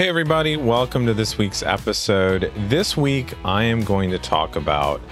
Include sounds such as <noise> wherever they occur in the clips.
Hey, everybody, welcome to this week's episode. This week, I am going to talk about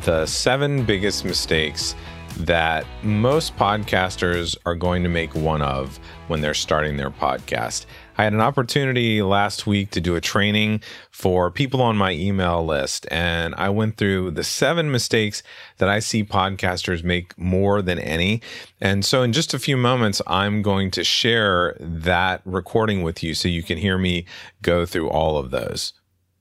the seven biggest mistakes that most podcasters are going to make one of when they're starting their podcast. I had an opportunity last week to do a training for people on my email list, and I went through the seven mistakes that I see podcasters make more than any. And so, in just a few moments, I'm going to share that recording with you so you can hear me go through all of those.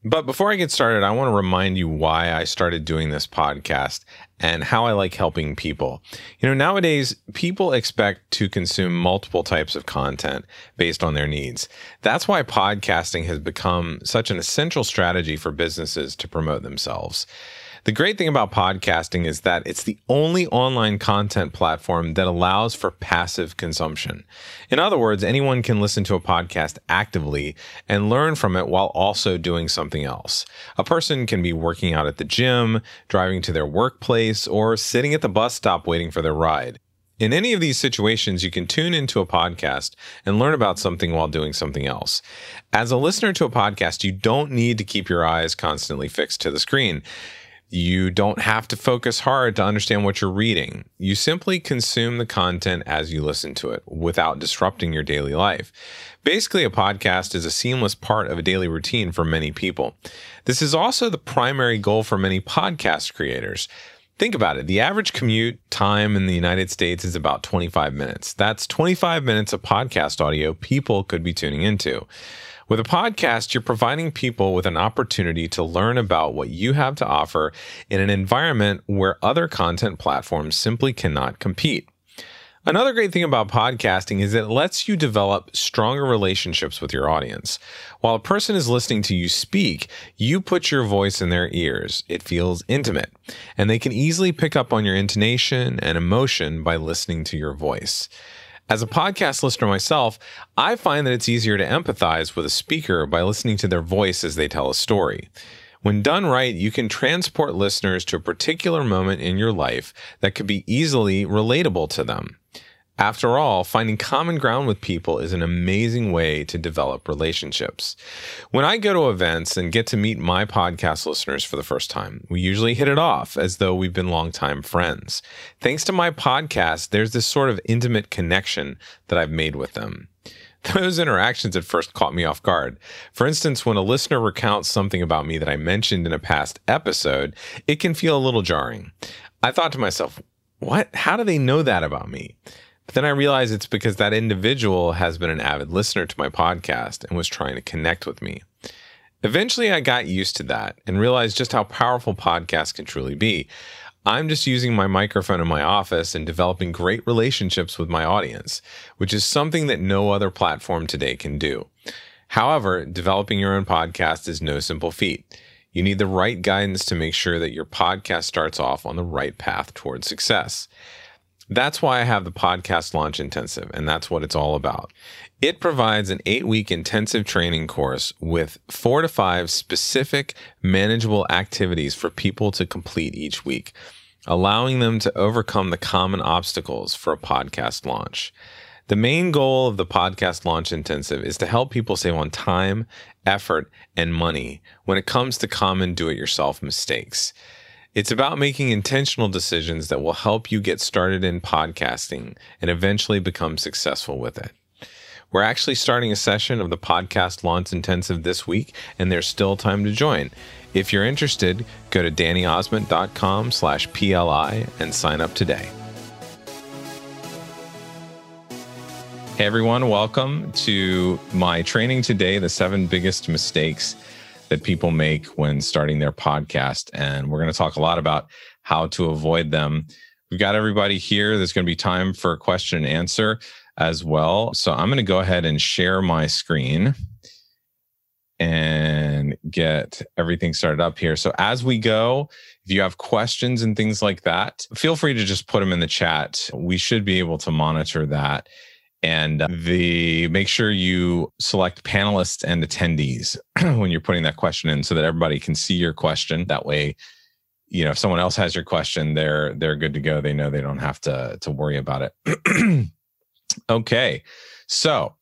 But before I get started, I want to remind you why I started doing this podcast and how I like helping people. You know, nowadays, people expect to consume multiple types of content based on their needs. That's why podcasting has become such an essential strategy for businesses to promote themselves. The great thing about podcasting is that it's the only online content platform that allows for passive consumption. In other words, anyone can listen to a podcast actively and learn from it while also doing something else. A person can be working out at the gym, driving to their workplace, or sitting at the bus stop waiting for their ride. In any of these situations, you can tune into a podcast and learn about something while doing something else. As a listener to a podcast, you don't need to keep your eyes constantly fixed to the screen. You don't have to focus hard to understand what you're reading. You simply consume the content as you listen to it without disrupting your daily life. Basically, a podcast is a seamless part of a daily routine for many people. This is also the primary goal for many podcast creators. Think about it. The average commute time in the United States is about 25 minutes. That's 25 minutes of podcast audio people could be tuning into. With a podcast, you're providing people with an opportunity to learn about what you have to offer in an environment where other content platforms simply cannot compete. Another great thing about podcasting is that it lets you develop stronger relationships with your audience. While a person is listening to you speak, you put your voice in their ears. It feels intimate, and they can easily pick up on your intonation and emotion by listening to your voice. As a podcast listener myself, I find that it's easier to empathize with a speaker by listening to their voice as they tell a story. When done right, you can transport listeners to a particular moment in your life that could be easily relatable to them. After all, finding common ground with people is an amazing way to develop relationships. When I go to events and get to meet my podcast listeners for the first time, we usually hit it off as though we've been longtime friends. Thanks to my podcast, there's this sort of intimate connection that I've made with them. <laughs> Those interactions at first caught me off guard. For instance, when a listener recounts something about me that I mentioned in a past episode, it can feel a little jarring. I thought to myself, what? How do they know that about me? But then I realized it's because that individual has been an avid listener to my podcast and was trying to connect with me. Eventually, I got used to that and realized just how powerful podcasts can truly be. I'm just using my microphone in my office and developing great relationships with my audience, which is something that no other platform today can do. However, developing your own podcast is no simple feat. You need the right guidance to make sure that your podcast starts off on the right path towards success. That's why I have the podcast launch intensive, and that's what it's all about. It provides an eight week intensive training course with four to five specific manageable activities for people to complete each week, allowing them to overcome the common obstacles for a podcast launch. The main goal of the podcast launch intensive is to help people save on time, effort, and money when it comes to common do it yourself mistakes. It's about making intentional decisions that will help you get started in podcasting and eventually become successful with it. We're actually starting a session of the podcast launch intensive this week, and there's still time to join. If you're interested, go to dannyozment.com slash PLI and sign up today. Hey everyone, welcome to my training today, the seven biggest mistakes that people make when starting their podcast. And we're going to talk a lot about how to avoid them. We've got everybody here. There's going to be time for a question and answer as well. So I'm going to go ahead and share my screen and get everything started up here. So as we go, if you have questions and things like that, feel free to just put them in the chat. We should be able to monitor that and the make sure you select panelists and attendees <clears throat> when you're putting that question in so that everybody can see your question. That way you know if someone else has your question they're they're good to go. They know they don't have to to worry about it. <clears throat> Okay. So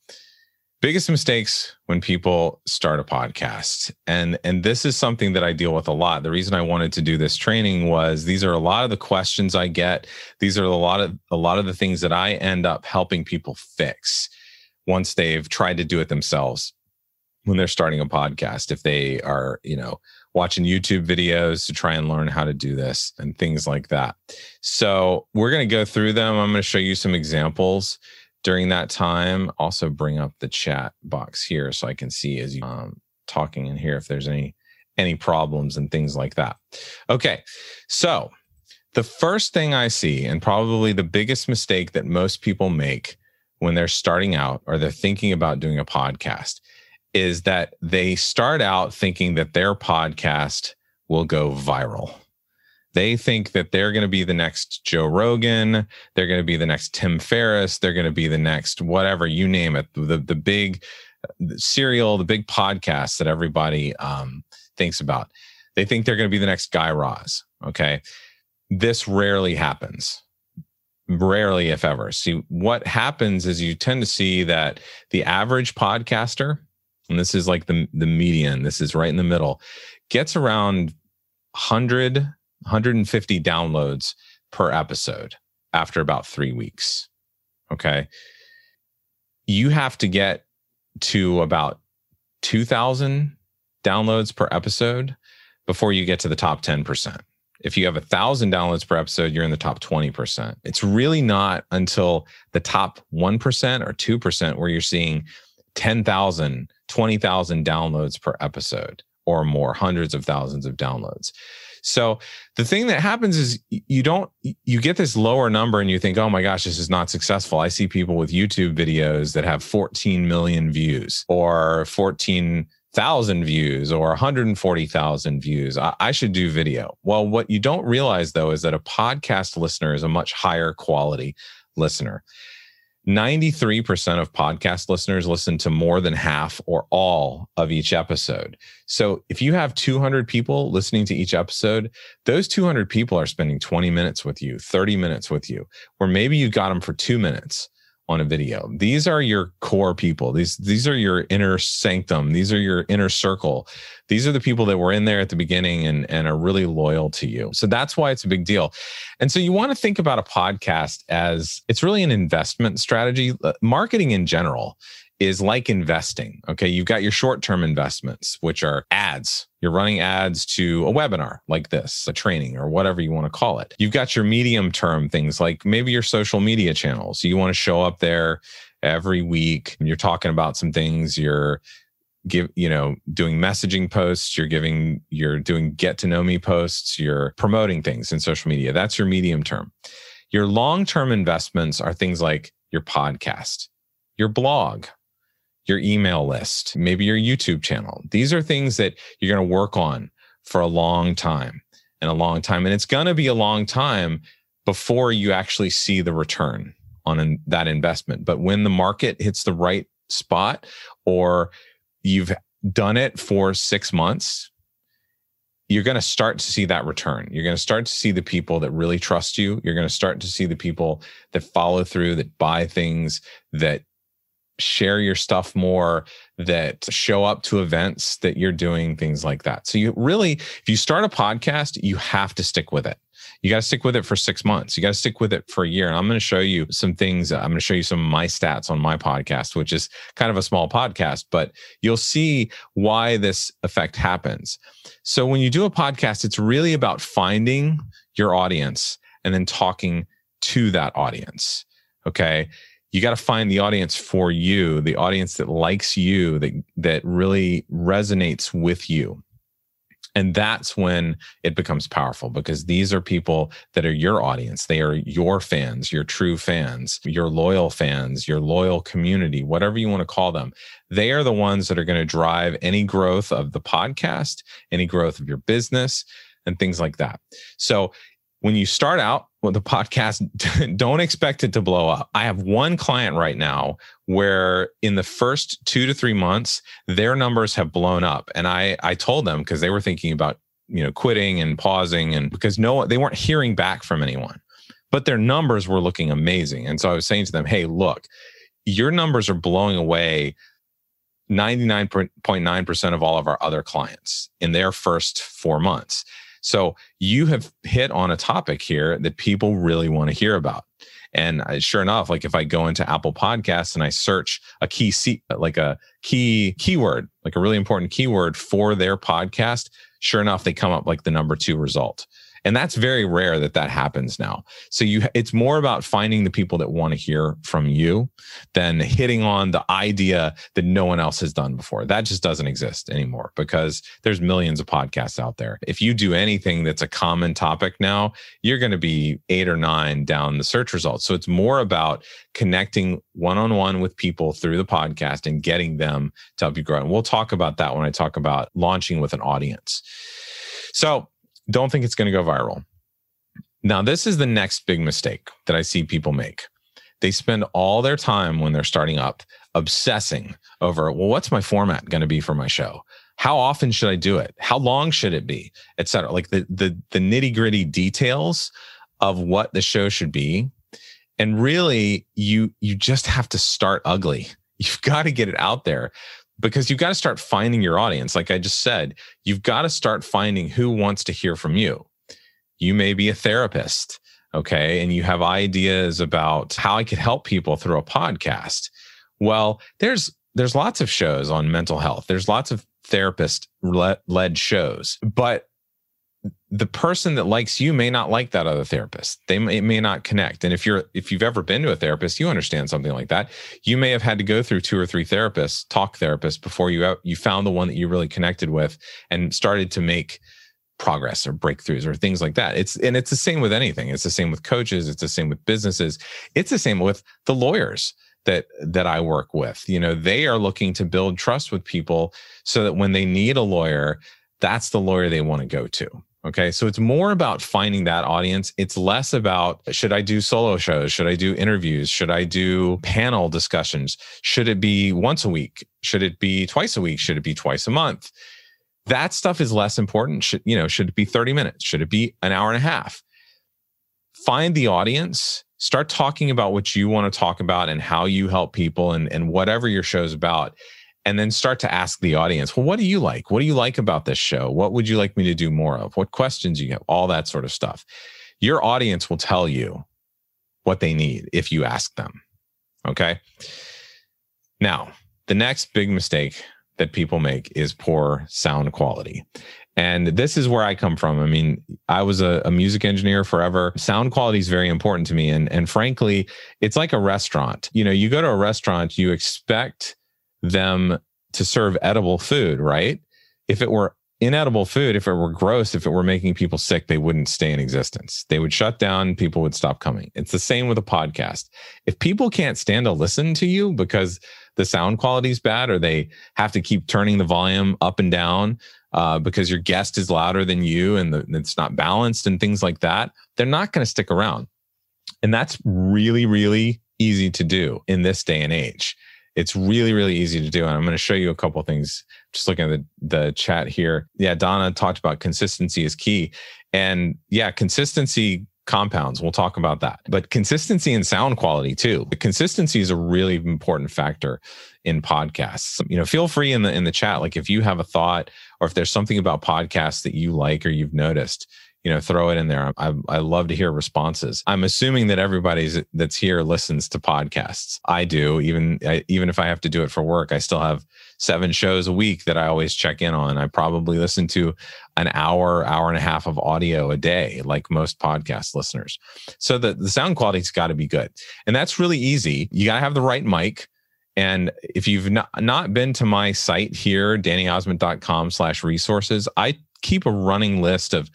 biggest mistakes when people start a podcast. And and this is something that i deal with a lot. The reason i wanted to do this training was these are a lot of the questions i get. These are a lot of a lot of the things that i end up helping people fix once they've tried to do it themselves when they're starting a podcast. If they are you know watching youtube videos to try and learn how to do this and things like that. So we're going to go through them. I'm going to show you some examples during that time also bring up the chat box here so i can see as you um, talking in here if there's any any problems and things like that. Okay so the first thing i see and probably the biggest mistake that most people make when they're starting out or they're thinking about doing a podcast is that they start out thinking that their podcast will go viral they think that they're going to be the next Joe Rogan, they're going to be the next Tim Ferriss, they're going to be the next whatever you name it, the the big serial, the big podcast that everybody um, thinks about. They think they're going to be the next Guy Raz. Okay, this rarely happens. Rarely, if ever. See, what happens is you tend to see that the average podcaster, and this is like the the median, this is right in the middle, gets around hundred 150 downloads per episode after about three weeks. Okay. You have to get to about 2,000 downloads per episode before you get to the top 10%. If you have a thousand downloads per episode, you're in the top 20%. It's really not until the top 1% or 2% where you're seeing 10,000, 20,000 downloads per episode or more, hundreds of thousands of downloads. So the thing that happens is you don't you get this lower number and you think, "Oh my gosh, this is not successful." I see people with YouTube videos that have 14 million views or 14 thousand views or 140,000 views. I, I, should do video. Well, what you don't realize though is that a podcast listener is a much higher quality listener. 93% of podcast listeners listen to more than half or all of each episode. So if you have 200 people listening to each episode, those 200 people are spending 20 minutes with you, 30 minutes with you, or maybe you got them for two minutes on a video. These are your core people. These these are your inner sanctum. These are your inner circle. These are the people that were in there at the beginning and and are really loyal to you. So that's why it's a big deal. And so you want to think about a podcast as it's really an investment strategy. Uh, marketing in general is like investing. Okay. You've got your short term investments, which are ads. You're running ads to a webinar like this, a training or whatever you want to call it. You've got your medium term things like maybe your social media channels. You want to show up there every week. And you're talking about some things. You're give you know doing messaging posts you're giving you're doing get to know me posts you're promoting things in social media that's your medium term your long term investments are things like your podcast your blog your email list, maybe your YouTube channel. These are things that you're going to work on for a long time and a long time. And it's going to be a long time before you actually see the return on an, that investment. But when the market hits the right spot or you've done it for six months, you're going to start to see that return. You're going to start to see the people that really trust you. You're going to start to see the people that follow through, that buy things, that share your stuff more, that show up to events that you're doing, things like that. So you really, if you start a podcast, you have to stick with it. You got to stick with it for six months. You got to stick with it for a year. And I'm going to show you some things. Uh, I'm going to show you some of my stats on my podcast, which is kind of a small podcast, but you'll see why this effect happens. So when you do a podcast, it's really about finding your audience and then talking to that audience. Okay you got to find the audience for you, the audience that likes you, that that really resonates with you. And that's when it becomes powerful because these are people that are your audience. They are your fans, your true fans, your loyal fans, your loyal community, whatever you want to call them. They are the ones that are going to drive any growth of the podcast, any growth of your business, and things like that. So when you start out with the podcast, <laughs> don't expect it to blow up. I have one client right now where in the first two to three months, their numbers have blown up. And I, I told them because they were thinking about, you know, quitting and pausing and because no, they weren't hearing back from anyone, but their numbers were looking amazing. And so I was saying to them, Hey, look, your numbers are blowing away 99.9% of all of our other clients in their first four months. So you have hit on a topic here that people really want to hear about. And uh, sure enough, like if I go into Apple Podcasts and I search a key seat, like a key keyword, like a really important keyword for their podcast, sure enough, they come up like the number two result. And that's very rare that that happens now. So you, it's more about finding the people that want to hear from you than hitting on the idea that no one else has done before. That just doesn't exist anymore because there's millions of podcasts out there. If you do anything that's a common topic now, you're going to be eight or nine down the search results. So it's more about connecting one on one with people through the podcast and getting them to help you grow. And we'll talk about that when I talk about launching with an audience. So don't think it's going to go viral. Now, this is the next big mistake that I see people make. They spend all their time when they're starting up obsessing over, well, what's my format going to be for my show? How often should I do it? How long should it be? Et cetera. Like the, the, the nitty gritty details of what the show should be. And really, you, you just have to start ugly. <laughs> You've got to get it out there because you've got to start finding your audience. Like I just said, you've got to start finding who wants to hear from you. You may be a therapist, okay, and you have ideas about how I could help people through a podcast. Well, there's there's lots of shows on mental health. There's lots of therapist led shows, but the person that likes you may not like that other therapist. They may, may not connect. And if you're if you've ever been to a therapist, you understand something like that. You may have had to go through two or three therapists, talk therapists before you you found the one that you really connected with and started to make progress or breakthroughs or things like that. It's and it's the same with anything. It's the same with coaches, it's the same with businesses. It's the same with the lawyers that that I work with. You know, they are looking to build trust with people so that when they need a lawyer, that's the lawyer they want to go to Okay. So it's more about finding that audience. It's less about should I do solo shows? Should I do interviews? Should I do panel discussions? Should it be once a week? Should it be twice a week? Should it be twice a month? That stuff is less important. Should, you know, should it be 30 minutes? Should it be an hour and a half? Find the audience, start talking about what you want to talk about and how you help people and, and whatever your show's about and then start to ask the audience, well, what do you like? What do you like about this show? What would you like me to do more of? What questions you have? All that sort of stuff. Your audience will tell you what they need if you ask them. Okay. Now, the next big mistake that people make is poor sound quality. And this is where I come from. I mean, I was a, a, music engineer forever. Sound quality is very important to me. And, and frankly, it's like a restaurant. You know, you go to a restaurant, you expect them to serve edible food, right? If it were inedible food, if it were gross, if it were making people sick, they wouldn't stay in existence. They would shut down, people would stop coming. It's the same with a podcast. If people can't stand to listen to you because the sound quality is bad or they have to keep turning the volume up and down uh, because your guest is louder than you and the, it's not balanced and things like that, they're not going to stick around. And that's really, really easy to do in this day and age. It's really, really easy to do. And I'm going to show you a couple things. Just looking at the, the chat here. Yeah, Donna talked about consistency is key. And yeah, consistency compounds. We'll talk about that. But consistency and sound quality too. The consistency is a really important factor in podcasts. You know, feel free in the in the chat like if you have a thought or if there's something about podcasts that you like or you've noticed, you know throw it in there. I, I love to hear responses. I'm assuming that everybody's that's here listens to podcasts. I do. Even I, even if i have to do it for work i still have seven shows a week that i always check in on. I probably listen to an hour hour and a half of audio a day like most podcast listeners. So the, the sound quality's got to be good. And that's really easy. You got to have the right mic. And if you've not, not been to my site here, dannyozment.com slash resources, I keep a running list of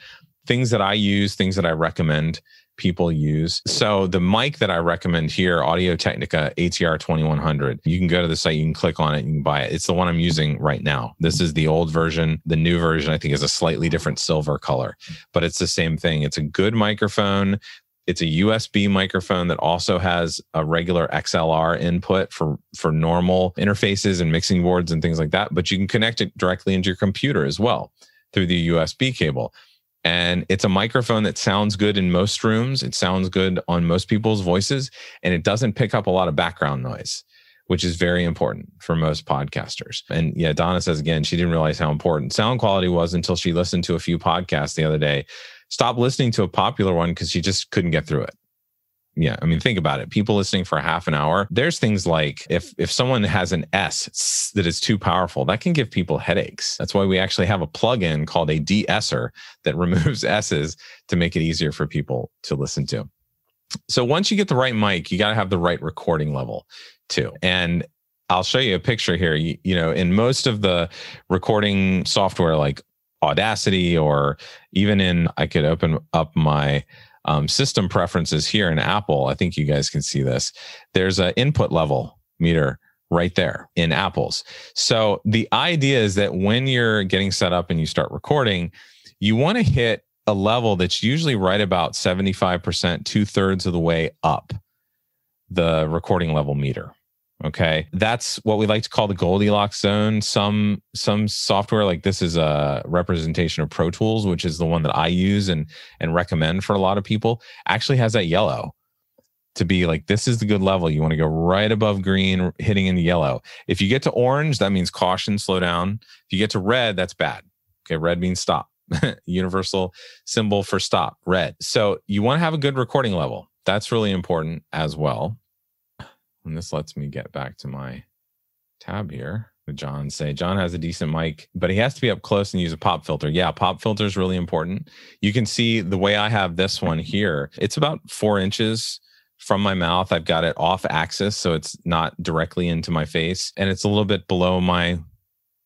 things that I use, things that I recommend people use. So the mic that I recommend here, Audio Technica ATR 2100, you can go to the site, you can click on it, you can buy it. It's the one I'm using right now. This is the old version. The new version, I think, is a slightly different silver color, but it's the same thing. It's a good microphone. It's a USB microphone that also has a regular XLR input for, for normal interfaces and mixing boards and things like that. But you can connect it directly into your computer as well through the USB cable. And it's a microphone that sounds good in most rooms. It sounds good on most people's voices and it doesn't pick up a lot of background noise, which is very important for most podcasters. And yeah, Donna says again, she didn't realize how important sound quality was until she listened to a few podcasts the other day. Stop listening to a popular one because she just couldn't get through it. Yeah, I mean, think about it. People listening for half an hour. There's things like if if someone has an S that is too powerful, that can give people headaches. That's why we actually have a plugin called a de-esser that <laughs> removes S's to make it easier for people to listen to. So once you get the right mic, you got to have the right recording level too. And I'll show you a picture here. You, you know, in most of the recording software like Audacity or even in I could open up my um, system preferences here in Apple, I think you guys can see this. There's an input level meter right there in Apple's. So the idea is that when you're getting set up and you start recording, you want to hit a level that's usually right about 75%, two thirds of the way up the recording level meter. Okay. That's what we like to call the Goldilocks zone. Some some software like this is a representation of Pro Tools, which is the one that I use and and recommend for a lot of people, actually has that yellow to be like this is the good level. You want to go right above green, hitting in the yellow. If you get to orange, that means caution, slow down. If you get to red, that's bad. Okay, red means stop. <laughs> Universal symbol for stop, red. So you want to have a good recording level. That's really important as well. And this lets me get back to my tab here. John say John has a decent mic, but he has to be up close and use a pop filter. Yeah, pop filter is really important. You can see the way I have this one here. It's about four inches from my mouth. I've got it off axis, so it's not directly into my face, and it's a little bit below my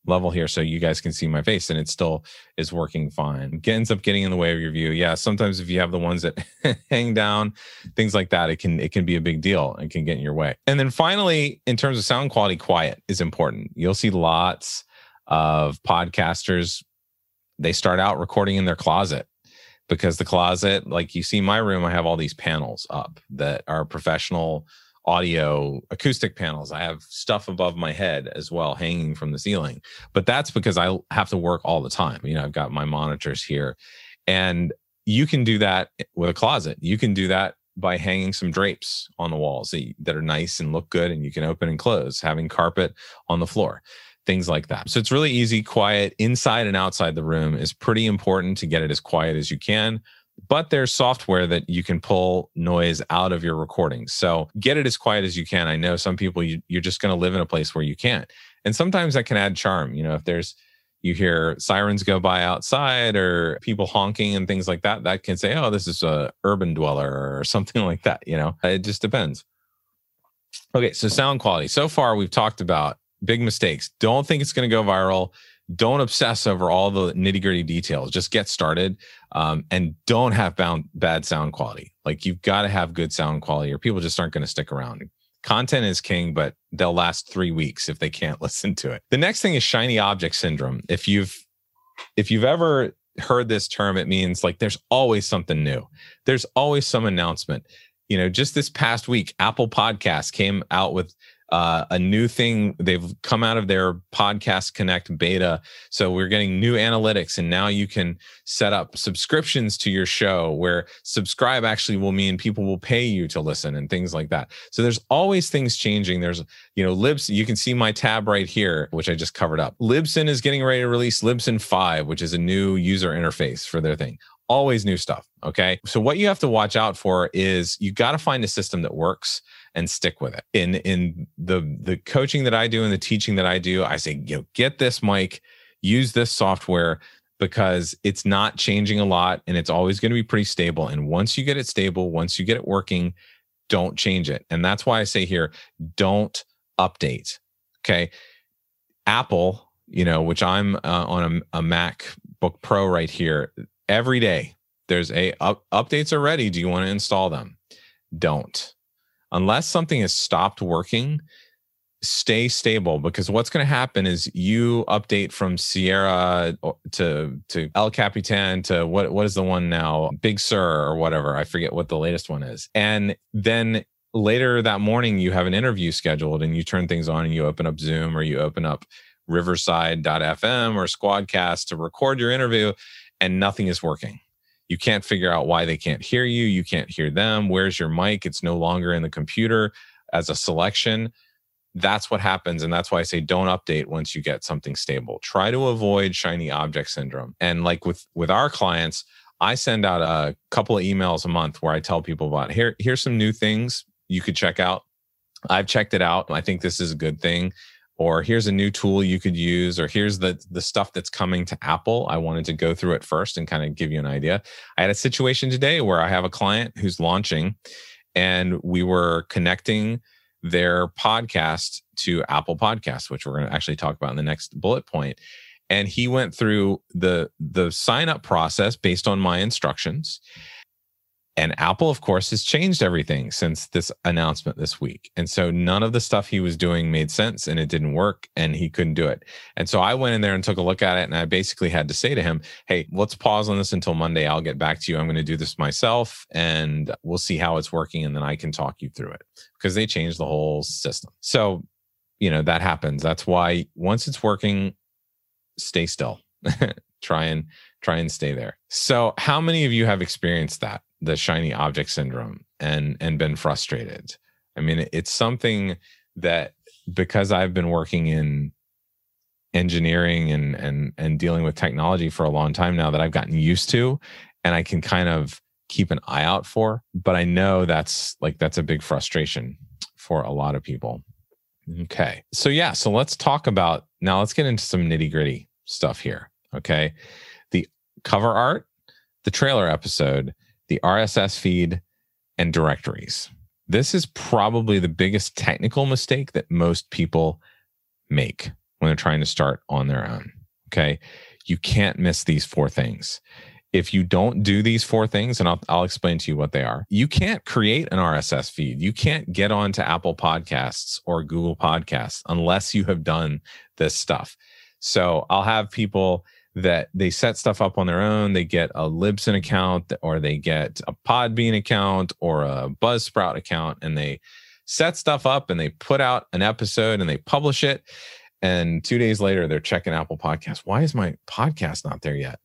level here so you guys can see my face and it still is working fine. It ends up getting in the way of your view. Yeah, sometimes if you have the ones that <laughs> hang down, things like that, it can it can be a big deal and can get in your way. And then finally, in terms of sound quality, quiet is important. You'll see lots of podcasters they start out recording in their closet because the closet, like you see my room, I have all these panels up that are professional audio acoustic panels. I have stuff above my head as well hanging from the ceiling. But that's because I have to work all the time. You know, I've got my monitors here. And you can do that with a closet. You can do that by hanging some drapes on the walls that are nice and look good and you can open and close, having carpet on the floor, things like that. So it's really easy, quiet inside and outside the room is pretty important to get it as quiet as you can but there's software that you can pull noise out of your recordings. So get it as quiet as you can. I know some people you, you're just going to live in a place where you can't, and sometimes that can add charm. You know, if there's you hear sirens go by outside or people honking and things like that, that can say, "Oh, this is a urban dweller" or <laughs> something like that. You know, it just depends. Okay, so sound quality. So far, we've talked about big mistakes. Don't think it's going to go viral don't obsess over all the nitty gritty details. Just get started um, and don't have bound, bad sound quality. Like you've got to have good sound quality or people just aren't going to stick around. Content is king, but they'll last three weeks if they can't <laughs> listen to it. The next thing is shiny object syndrome. If you've if you've ever heard this term, it means like there's always something new. There's always some announcement. You know, just this past week, Apple Podcast came out with uh, a new thing. They've come out of their Podcast Connect beta. So we're getting new analytics, and now you can set up subscriptions to your show where subscribe actually will mean people will pay you to listen and things like that. So there's always things changing. There's, you know, Libs, you can see my tab right here, which I just covered up. Libsyn is getting ready to release Libsyn 5, which is a new user interface for their thing always new stuff. Okay. So what you have to watch out for is you got to find a system that works and stick with it. In in the the coaching that I do and the teaching that I do, I say, you know, get this mic, use this software because it's not changing a lot and it's always going to be pretty stable. And once you get it stable, once you get it working, don't change it. And that's why I say here, don't update. Okay. Apple, you know, which I'm uh, on a, a MacBook Pro right here, every day there's a up, updates are ready. Do you want to install them? Don't unless something has stopped working, stay stable because what's going to happen is you update from Sierra uh, to to El Capitan to what what is the one now? Big Sur or whatever I forget what the latest one is. And then later that morning you have an interview scheduled and you turn things on and you open up Zoom or you open up Riverside.fm or Squadcast to record your interview and nothing is working you can't figure out why they can't hear you. You can't hear them. Where's your mic? It's no longer in the computer as a selection. that's what happens. And that's why I say don't update once you get something stable. Try to avoid shiny object syndrome. And like with with our clients, I send out a couple of emails a month where I tell people about here, here's some new things you could check out. I've checked it out. I think this is a good thing. Or here's a new tool you could use, or here's the the stuff that's coming to Apple. I wanted to go through it first and kind of give you an idea. I had a situation today where I have a client who's launching and we were connecting their podcast to Apple Podcasts, which we're going to actually talk about in the next bullet point. And he went through the the sign up process based on my instructions. And Apple, of course, has changed everything since this announcement this week. And so none of the stuff he was doing made sense and it didn't work and he couldn't do it. And so I went in there and took a look at it. And I basically had to say to him, Hey, let's pause on this until Monday. I'll get back to you. I'm going to do this myself and we'll see how it's working. And then I can talk you through it because they changed the whole system. So, you know, that happens. That's why once it's working, stay still. <laughs> try and try and stay there. So, how many of you have experienced that? The shiny object syndrome and and been frustrated. I mean, it's something that because I've been working in engineering and and and dealing with technology for a long time now that I've gotten used to and I can kind of keep an eye out for, but I know that's like that's a big frustration for a lot of people. Okay. So yeah, so let's talk about now let's get into some nitty-gritty stuff here, okay? The cover art, the trailer episode, the RSS feed, and directories. This is probably the biggest technical mistake that most people make when they're trying to start on their own. Okay. You can't miss these four things. If you don't do these four things, and I'll, I'll explain to you what they are, you can't create an RSS feed. You can't get onto Apple Podcasts or Google Podcasts unless you have done this stuff. So I'll have people that they set stuff up on their own. They get a Libsyn account or they get a Podbean account or a Buzzsprout account and they set stuff up and they put out an episode and they publish it. And two days later, they're checking Apple Podcasts. Why is my podcast not there yet?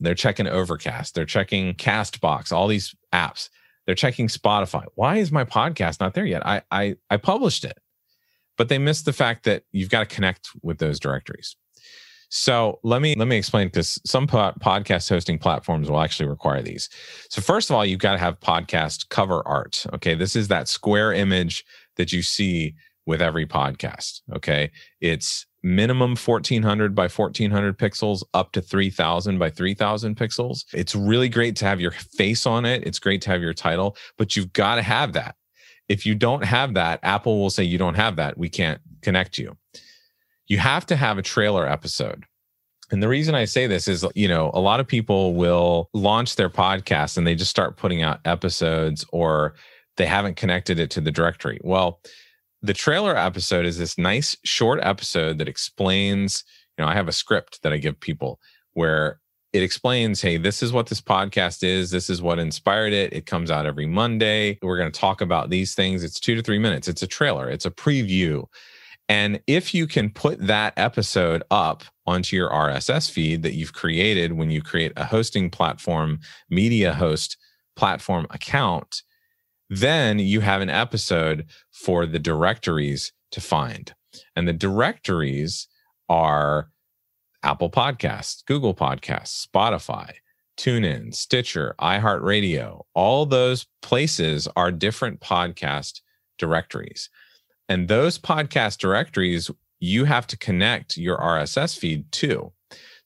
They're checking Overcast. They're checking Castbox, all these apps. They're checking Spotify. Why is my podcast not there yet? I I, I published it, but they missed the fact that you've got to connect with those directories. So let me let me explain because some po- podcast hosting platforms will actually require these. So first of all, you've got to have podcast cover art. Okay, this is that square image that you see with every podcast. Okay, it's minimum 1400 by 1400 pixels up to 3000 by 3000 pixels. It's really great to have your face on it. It's great to have your title, but you've got to have that. If you don't have that, Apple will say you don't have that. We can't connect you you have to have a trailer episode. And the reason I say this is, you know, a lot of people will launch their podcast and they just start putting out episodes or they haven't connected it to the directory. Well, the trailer episode is this nice short episode that explains, you know, I have a script that I give people where it explains, hey, this is what this podcast is. This is what inspired it. It comes out every Monday. We're going to talk about these things. It's two to three minutes. It's a trailer, it's a preview and if you can put that episode up onto your RSS feed that you've created when you create a hosting platform, media host platform account, then you have an episode for the directories to find. And the directories are Apple Podcasts, Google Podcasts, Spotify, TuneIn, Stitcher, iHeartRadio. All those places are different podcast directories. And those podcast directories, you have to connect your RSS feed to.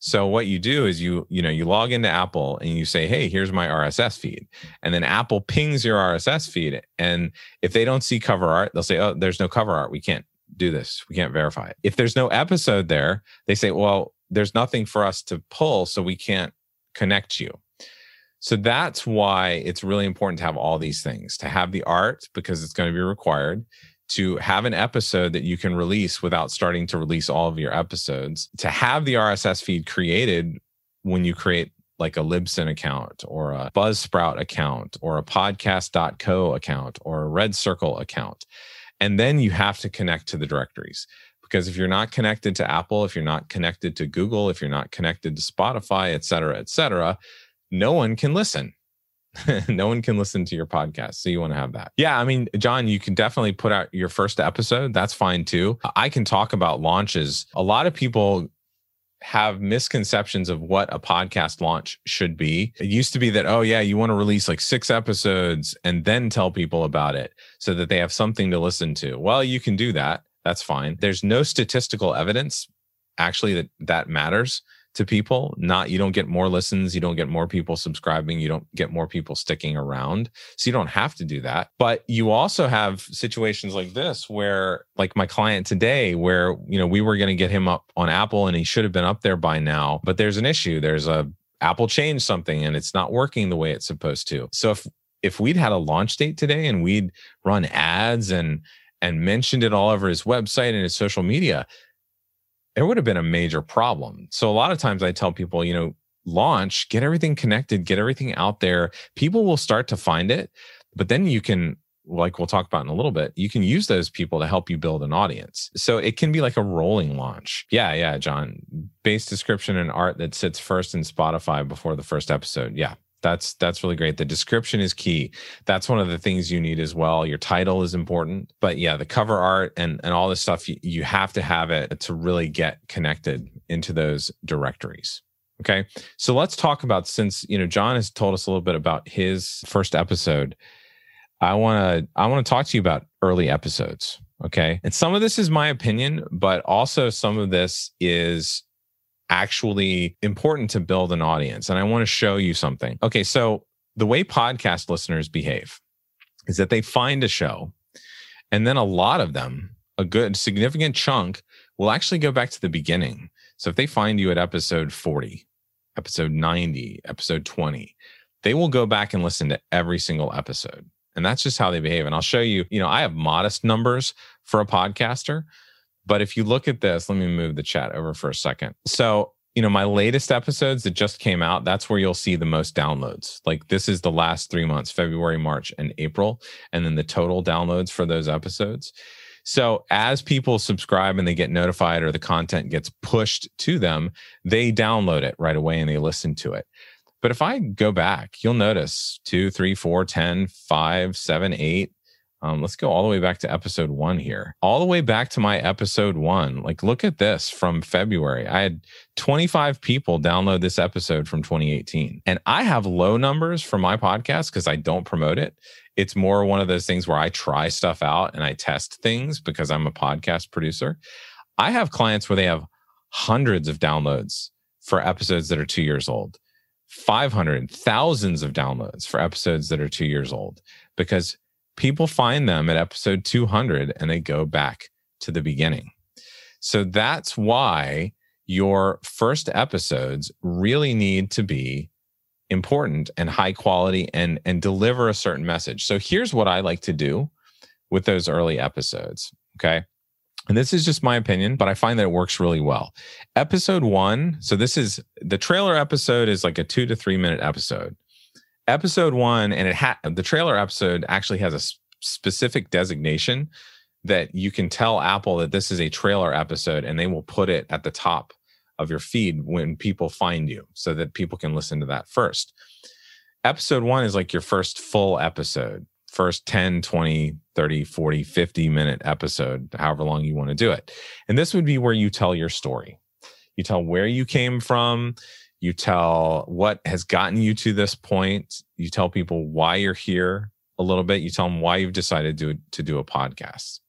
So what you do is you you know you log into Apple and you say, "Hey, here's my RSS feed," and then Apple pings your RSS feed. And if they don't see cover art, they'll say, "Oh, there's no cover art. We can't do this. We can't verify it." If there's no episode there, they say, "Well, there's nothing for us to pull, so we can't connect you." So that's why it's really important to have all these things to have the art because it's going to be required to have an episode that you can release without starting to release all of your episodes, to have the RSS feed created when you create like a Libsyn account or a Buzzsprout account or a podcast.co account or a Red Circle account. And then you have to connect to the directories. Because if you're not connected to Apple, if you're not connected to Google, if you're not connected to Spotify, et cetera, et cetera, no one can listen <laughs> no one can listen to your podcast. So you want to have that. Yeah. I mean, John, you can definitely put out your first episode. That's fine too. I can talk about launches. A lot of people have misconceptions of what a podcast launch should be. It used to be that, oh, yeah, you want to release like six episodes and then tell people about it so that they have something to listen to. Well, you can do that. That's fine. There's no statistical evidence actually that that matters to people not you don't get more listens you don't get more people subscribing you don't get more people sticking around. So you don't have to do that. But you also have situations like this where like my client today where you know we were going to get him up on apple and he should have been up there by now but there's an issue. There's a apple changed something and it's not working the way it's supposed to. So if if we'd had a launch date today and we'd run ads and and mentioned it all over his website and his social media there would have been a major problem. So a lot of times I tell people, you know, launch, get everything connected, get everything out there. People will start to find it, but then you can like we'll talk about in a little bit, you can use those people to help you build an audience. So it can be like a rolling launch. Yeah, yeah, John. Base description and art that sits first in Spotify before the first episode. Yeah, that's that's really great. The description is key. That's one of the things you need as well. Your title is important but yeah the cover art and and all this stuff you, you have to have it to really get connected into those directories. Okay? So let's talk about since you know john has told us a little bit about his first episode i want to i want to talk to you about early episodes okay? And some of this is my opinion but also some of this is actually important to build an audience. And I want to show you something. Okay, so the way podcast listeners behave is that they find a show, and then a lot of them, a good significant chunk, will actually go back to the beginning. So if they find you at episode 40, episode 90, episode 20, they will go back and listen to every single episode. And that's just how they behave. And I'll show you, you know, I have modest numbers for a podcaster, but if you look at this, let me move the chat over for a second. So, you know, my latest episodes that just came out, that's where you'll see the most downloads. Like this is the last three months February, March, and April, and then the total downloads for those episodes. So as people subscribe and they get notified or the content gets pushed to them, they download it right away and they listen to it. But if I go back, you'll notice two, three, four, 10, five, seven, eight, um, let's go all the way back to episode one here. All the way back to my episode one. Like, look at this from February. I had 25 people download this episode from 2018. And I have low numbers for my podcast because I don't promote it. It's more one of those things where I try stuff out and I test things because I'm a podcast producer. I have clients where they have hundreds of downloads for episodes that are two years old, 500, thousands of downloads for episodes that are two years old because people find them at episode 200 and they go back to the beginning. So that's why your first episodes really need to be important and high quality and and deliver a certain message. So here's what I like to do with those early episodes, okay? And this is just my opinion, but I find that it works really well. Episode 1, so this is the trailer episode is like a 2 to 3 minute episode episode one, and it had the trailer episode actually has a specific designation that you can tell Apple that this is a trailer episode, and they will put it at the top of your feed when people find you so that people can listen to that first. Episode one is like your first full episode, first 10, 20, 30, 40, 50 minute episode, however long you want to do it. And this would be where you tell your story. You tell where you came from, you tell what has gotten you to this point. You tell people why you're here a little bit. You tell them why you've decided to, to do a podcast.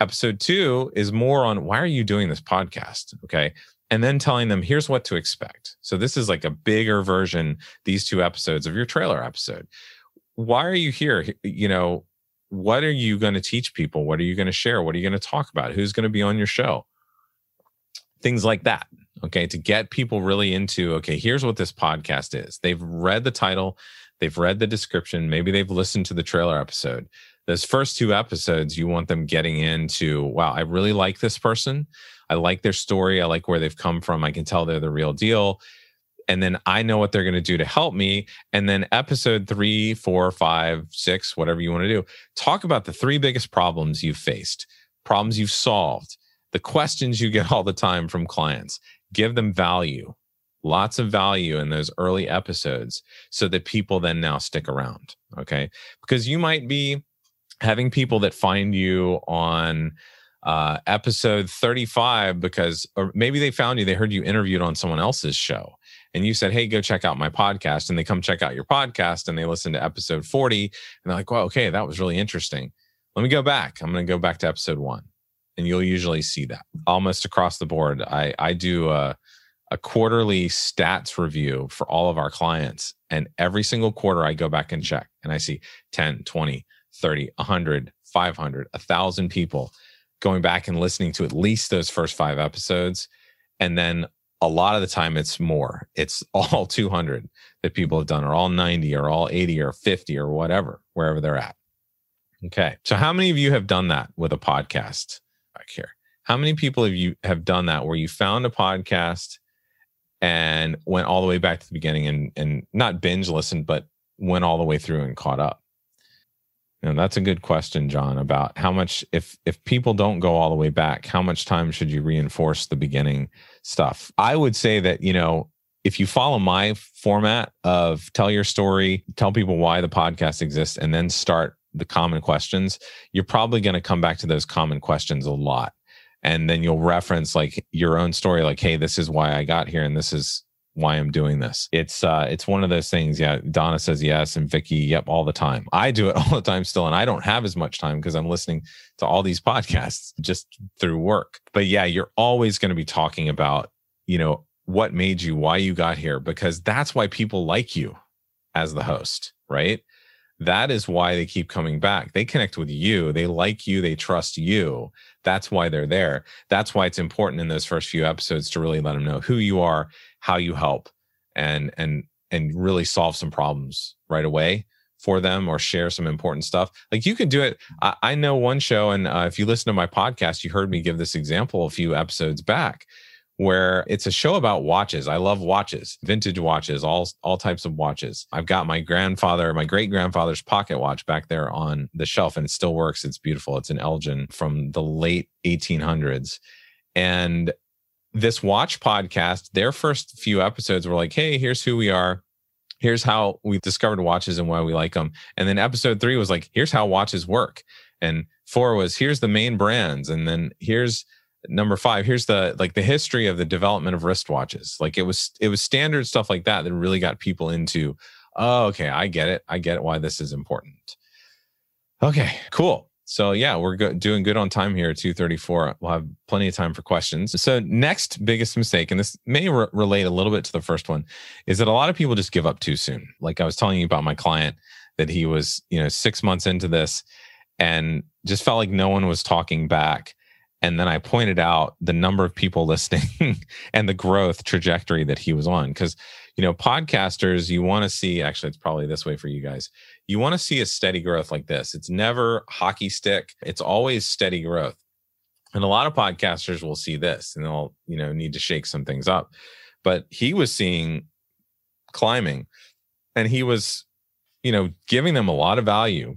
Episode two is more on why are you doing this podcast? Okay. And then telling them, here's what to expect. So this is like a bigger version, these two episodes of your trailer episode. Why are you here? You know, what are you going to teach people? What are you going to share? What are you going to talk about? Who's going to be on your show? Things like that okay, to get people really into, okay, here's what this podcast is. They've read the title, they've read the description, maybe they've listened to the trailer episode. Those first two episodes, you want them getting into, wow, I really like this person. I like their story. I like where they've come from. I can tell they're the real deal. And then I know what they're going to do to help me. And then episode three, four, five, six, whatever you want to do, talk about the three biggest problems you've faced, problems you've solved, the questions you get <laughs> all the time from clients give them value. lots of value in those early episodes so that people then now stick around. Okay. Because you might be having people that find you on uh, episode 35 because, or maybe they found you, they heard you interviewed on someone else's show and you said, Hey, go check out my podcast. And they come check out your podcast and they listen to episode 40 and they're like, Well, okay, that was really interesting. Let me go back. I'm going to go back to episode one. And you'll usually see that almost across the board. I, I do a, a quarterly stats review for all of our clients. And every single quarter, I go back and check and I see 10, 20, 30, 100, 500, 1,000 people going back and listening to at least those first five episodes. And then a lot of the time it's more. It's <laughs> all 200 that people have done, or all 90, or all 80, or 50, or whatever, wherever they're at. Okay. So how many of you have done that with a podcast back here? How many people have you have done that where you found a podcast and went all the way back to the beginning and and not binge listened, but went all the way through and caught up? And that's a good question, John, about how much if if people don't go all the way back, how much time should you reinforce the beginning stuff? I would say that, you know, if you follow my format of tell your story, tell people why the podcast exists, and then start the common questions, you're probably going to come back to those common questions a lot. And then you'll reference like your own story, like, hey, this is why I got here, and this is why I'm doing this. It's uh it's one of those things. Yeah, Donna says yes and Vicky, yep, all the time. I do it <laughs> all the time still and I don't have as much time because I'm listening to all these podcasts just through work. But yeah, you're always going to be talking about, you know, what made you, why you got here because that's why people like you as the host, right? That is why they keep coming back. They connect with you. They like you. They trust you. That's why they're there. That's why it's important in those first few episodes to really let them know who you are how you help and and and really solve some problems right away for them or share some important stuff like you can do it i, I know one show and uh, if you listen to my podcast you heard me give this example a few episodes back where it's a show about watches. I love watches, vintage watches, all all types of watches. I've got my grandfather, my great grandfather's pocket watch back there on the shelf, and it still works. It's beautiful. It's an Elgin from the late 1800s, and this watch podcast, their first few episodes were like, hey, here's who we are. Here's how we discovered watches and why we like them. And then episode three was like, here's how watches work. And four was, here's the main brands. And then here's number five, here's the like the history of the development of wristwatches. Like it was, it was standard stuff like that that really got people into, oh, okay, I get it. I get it why this is important. Okay, cool. So yeah, we're go- doing good on time here. Thirty four. We'll have plenty of time for questions. So next biggest mistake, and this may re- relate a little bit to the first one, is that a lot of people just give up too soon. Like I was telling you about my client that he was, you know, six months into this, and just felt like no one was talking back. And then I pointed out the number of people <laughs> listening and the growth trajectory that he was on. Because, you know, podcasters, you want to see, actually, it's probably this way for you guys you want to see a steady growth like this. It's never hockey stick. It's always steady growth. And a lot of podcasters will see this and they'll, you know, need to shake some things up. But he was seeing climbing and he was, you know, giving them a lot of value.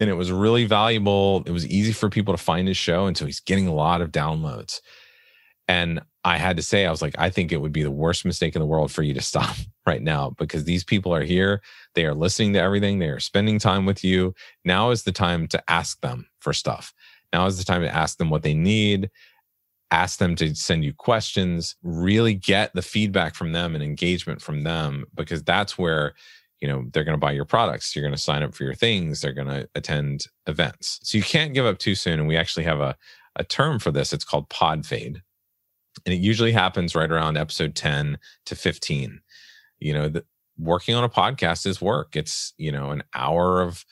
And it was really valuable. It was easy for people to find his show. And so he's getting a lot of downloads. And I had to say, I was like, I think it would be the worst mistake in the world for you to <laughs> stop right now because these people are here. They are listening to everything. They are spending time with you. Now is the time to ask them for stuff. Now is the time to ask them what they need, ask them to send you questions, really get the feedback from them and engagement from them because that's where you know they're going to buy your products you're going to sign up for your things they're going to attend events. So you can't give up too soon and we actually have a, a term for this it's called pod fade. And it usually happens right around episode 10 to 15 you know the, working on a podcast is work. It's you know an hour of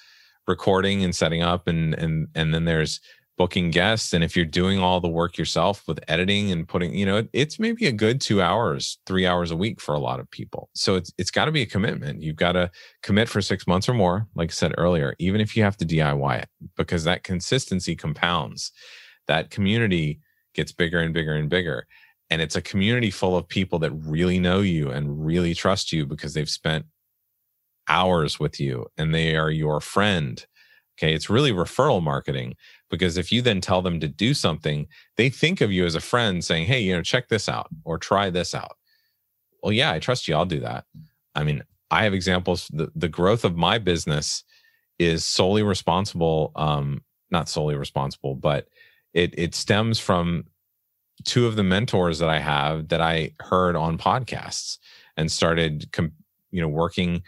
recording and setting up and and and then there's booking guests and if you're doing all the work yourself with editing and putting you know it's maybe a good 2 hours 3 hours a week for a lot of people so it's it's got to be a commitment you've got to commit for 6 months or more like I said earlier even if you have to DIY it because that consistency compounds that community gets bigger and bigger and bigger. And it's a community full of people that really know you and really trust you because they've spent hours with you and they are your friend. Okay. It's really referral marketing because if you then tell them to do something, they think of you as a friend saying, Hey, you know, check this out or try this out. well, yeah, I trust you. I'll do that. I mean, I have examples. The, the growth of my business is solely responsible, um, not solely responsible, but it it stems from two of the mentors that I have that I heard on podcasts and started, com- you know, working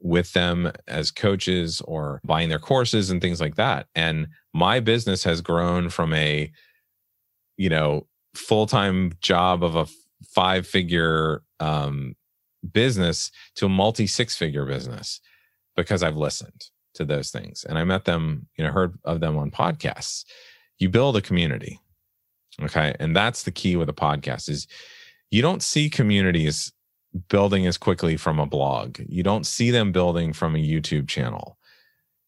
with them as coaches or buying their courses and things like that. And my business has grown from a, you know, full time job of a five figure um, business to a multi six figure business because I've listened to those things and I met them, you know, heard of them on podcasts. You build a community. Okay. And that's the key with a podcast is you don't see communities building as quickly from a blog. You don't see them building from a YouTube channel.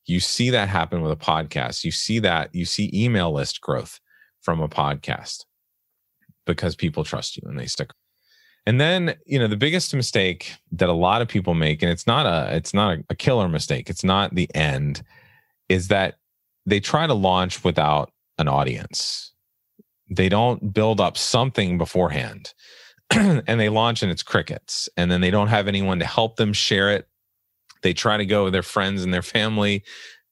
You see that happen with a podcast. You see that, you see email list growth from a podcast because people trust you and they stick. And then, you know, the biggest mistake that a lot of people make, and it's not a it's not a, killer mistake, it's not the end, is that they try to launch without an audience. They don't build up something beforehand. <clears throat> and they launch and it's crickets. And then they don't have anyone to help them share it. They try to go with their friends and their family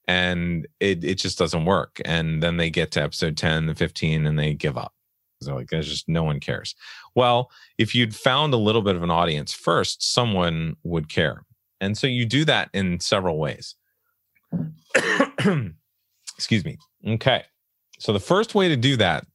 and it, it just doesn't work. And then they get to episode 10 and 15 and they give up. So like there's just no one cares. Well, if you'd found a little bit of an audience first, someone would care. And so you do that in several ways. <clears throat> Excuse me. Okay. So the first way to do that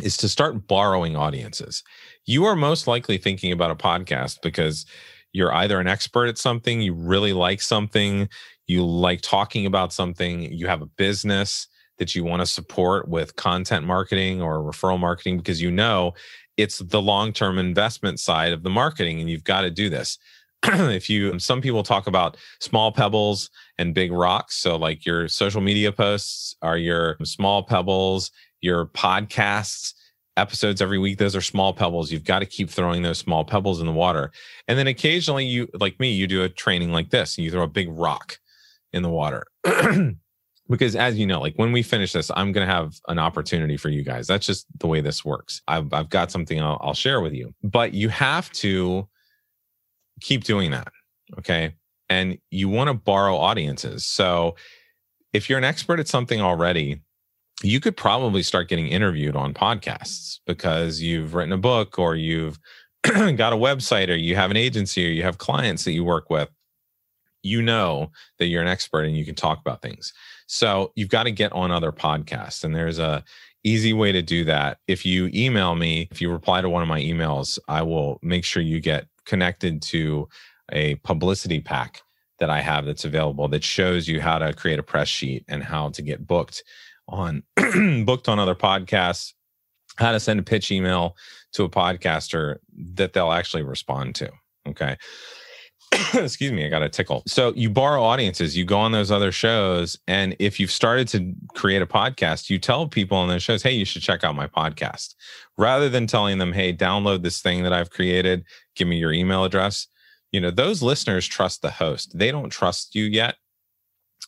is to start borrowing audiences. You are most likely thinking about a podcast because you're either an expert at something, you really like something, you like talking about something, you have a business that you want to support with content marketing or referral marketing because you know it's the long-term investment side of the marketing and you've got to do this. <clears throat> if you some people talk about small pebbles and big rocks so like your social media posts are your small pebbles your podcasts episodes every week those are small pebbles. You've got to keep throwing those small pebbles in the water. And then occasionally you like me you do a training like this and you throw a big rock in the water. <clears throat> Because as you know like when we finish this i'm going to have an opportunity for you guys. That's just the way this works. I've, I've got something I'll, I'll share with you. But you have to keep doing that okay? And you want to borrow audiences. So if you're an expert at something already you could probably start getting interviewed on podcasts because you've written a book or you've <clears throat> got a website or you have an agency or you have clients that you work with. You know that you're an expert and you can talk about things. So you've got to get on other podcasts. And there's a easy way to do that. If you email me, if you reply to one of my emails, I will make sure you get connected to a publicity pack that I have that's available that shows you how to create a press sheet and how to get booked on <clears throat> booked on other podcasts, how to send a pitch email to a podcaster that they'll actually respond to. Okay. <clears throat> Excuse me, I got a tickle. So you borrow audiences, you go on those other shows. And if you've started to create a podcast, you tell people on those shows, hey, you should check out my podcast. Rather than telling them, hey, download this thing that I've created, give me your email address. You know, those listeners trust the host. They don't trust you yet.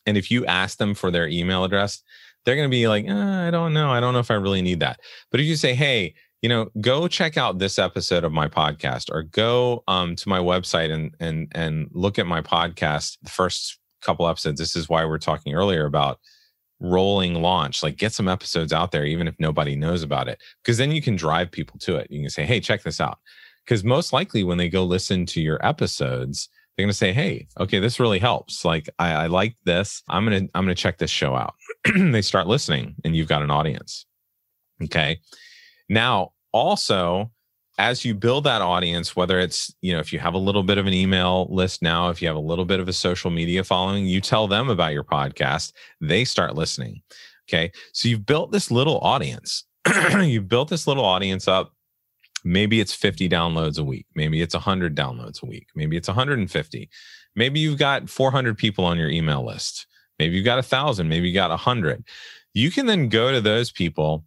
And if you ask them for their email address, they're going to be like, eh, I don't know. I don't know if I really need that. But if you say, hey, you know, go check out this episode of my podcast or go um, to my website and and and look at my podcast, the first couple episodes. This is why we're talking earlier about rolling launch. Like get some episodes out there, even if nobody knows about it, because then you can drive people to it. You can say, hey, check this out. Because most likely when they go listen to your episodes, they're going to say, "Hey, okay, this really helps. Like, I, I like this. I'm gonna I'm gonna check this show out." <clears throat> they start listening, and you've got an audience. Okay. Now, also, as you build that audience, whether it's you know if you have a little bit of an email list now, if you have a little bit of a social media following, you tell them about your podcast. They start listening. Okay, so you've built this little audience. <clears throat> you've built this little audience up Maybe it's 50 downloads a week. Maybe it's 100 downloads a week. Maybe it's 150. Maybe you've got 400 people on your email list. Maybe you've got a thousand. Maybe you got a hundred. You can then go to those people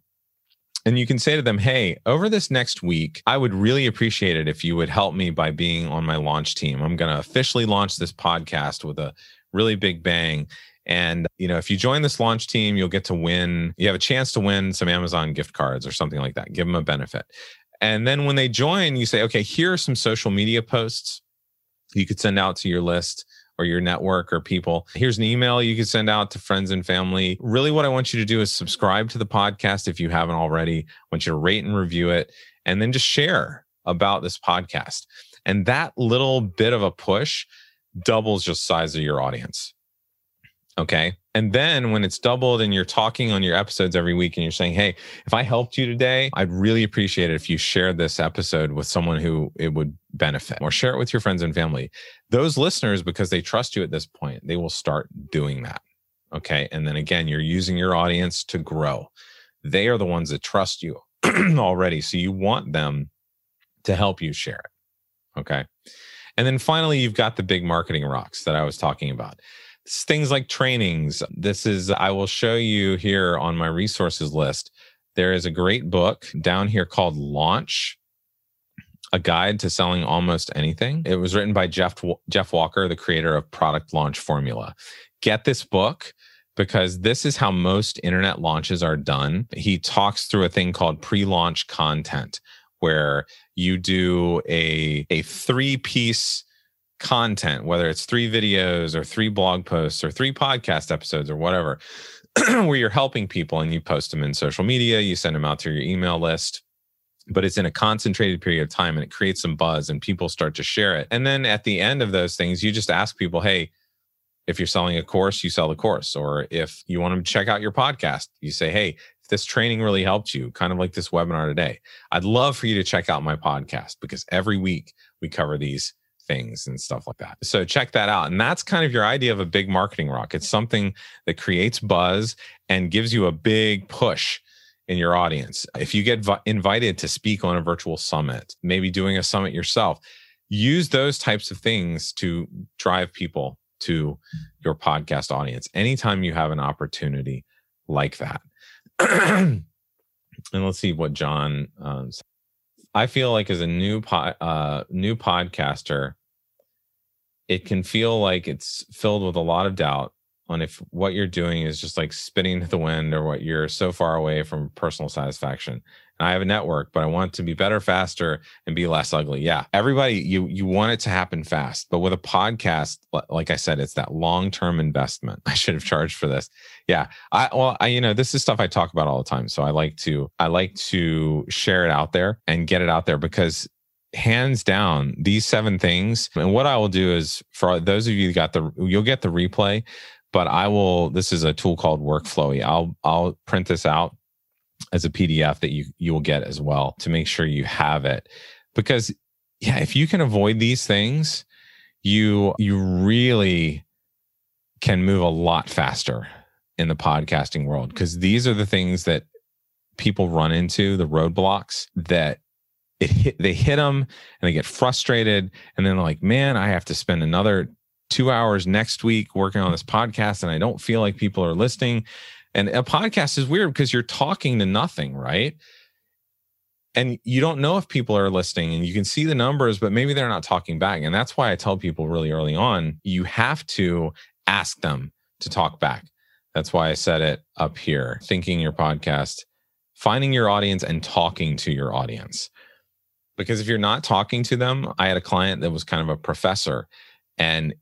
and you can say to them, Hey, over this next week, I would really appreciate it if you would help me by being on my launch team. I'm going to officially launch this podcast with a really big bang. And, you know, if you join this launch team, you'll get to win, you have a chance to win some Amazon gift cards or something like that. Give them a benefit And then when they join, you say, okay, here are some social media posts you could send out to your list or your network or people. Here's an email you can send out to friends and family. Really, what I want you to do is subscribe to the podcast if you haven't already. I want you to rate and review it and then just share about this podcast. And that little bit of a push doubles just size of your audience. Okay. And then when it's doubled and you're talking on your episodes every week and you're saying, Hey, if I helped you today, I'd really appreciate it if you shared this episode with someone who it would benefit or share it with your friends and family. Those listeners, because they trust you at this point, they will start doing that. Okay. And then again, you're using your audience to grow. They are the ones that trust you <clears throat> already. So you want them to help you share it. Okay. And then finally, you've got the big marketing rocks that I was talking about things like trainings. This is, I will show you here on my resources list. There is a great book down here called Launch a guide to selling almost anything. It was written by Jeff Jeff Walker, the creator of Product Launch Formula. Get this book because this is how most internet launches are done. He talks through a thing called pre-launch content where you do a a three-piece content, whether it's three videos or three blog posts or three podcast episodes or whatever, <clears throat> where you're helping people and you post them in social media, you send them out to your email list. But it's in a concentrated period of time and it creates some buzz and people start to share it. And then at the end of those things, you just ask people, hey, if you're selling a course, you sell the course. Or if you want to check out your podcast, you say, hey, if this training really helped you, kind of like this webinar today, I'd love for you to check out my podcast because every week we cover these things and stuff like that. So check that out. And that's kind of your idea of a big marketing rock. It's something that creates buzz and gives you a big push in your audience. If you get vi- invited to speak on a virtual summit, maybe doing a summit yourself, use those types of things to drive people to your podcast audience anytime you have an opportunity like that. <clears throat> and let's see what John um, I feel like as a new po- uh, new podcaster, it can feel like it's filled with a lot of doubt on if what you're doing is just like spitting to the wind or what you're so far away from personal satisfaction. And I have a network, but I want to be better, faster, and be less ugly. Yeah. Everybody, you you want it to happen fast. But with a podcast, like I said, it's that long-term investment. <laughs> I should have charged for this. Yeah. I well, I you know, this is stuff I talk about all the time. So I like to I like to share it out there and get it out there because hands down these seven things and what i will do is for those of you got the you'll get the replay but i will this is a tool called workflowy. I'll i'll print this out as a pdf that you you will get as well to make sure you have it. Because yeah if you can avoid these things you you really can move a lot faster in the podcasting world. Because these are the things that people run into the roadblocks that it hit, they hit them and they get frustrated. And then they're like, man, I have to spend another two hours next week working on this podcast and I don't feel like people are listening. And a podcast is weird because you're talking to nothing, right? And you don't know if people are listening and you can see the numbers, but maybe they're not talking back. And that's why I tell people really early on, you have to ask them to talk back. That's why I said it up here thinking your podcast, finding your audience and talking to your audience because if you're not talking to them, I had a client that was kind of a professor and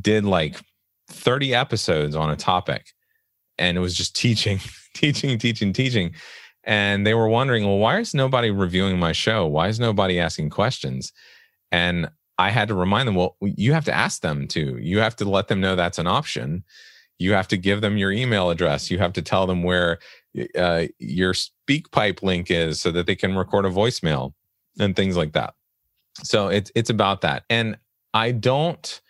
did like 30 episodes on a topic and it was just teaching, <laughs> teaching, teaching, teaching. And they were wondering, well, why is nobody reviewing my show? Why is nobody asking questions? And I had to remind them, well, you have to ask them to. You have to let them know that's an option. You have to give them your email address. You have to tell them where uh, your SpeakPipe link is so that they can record a voicemail and things like that. So it's it's about that. And I don't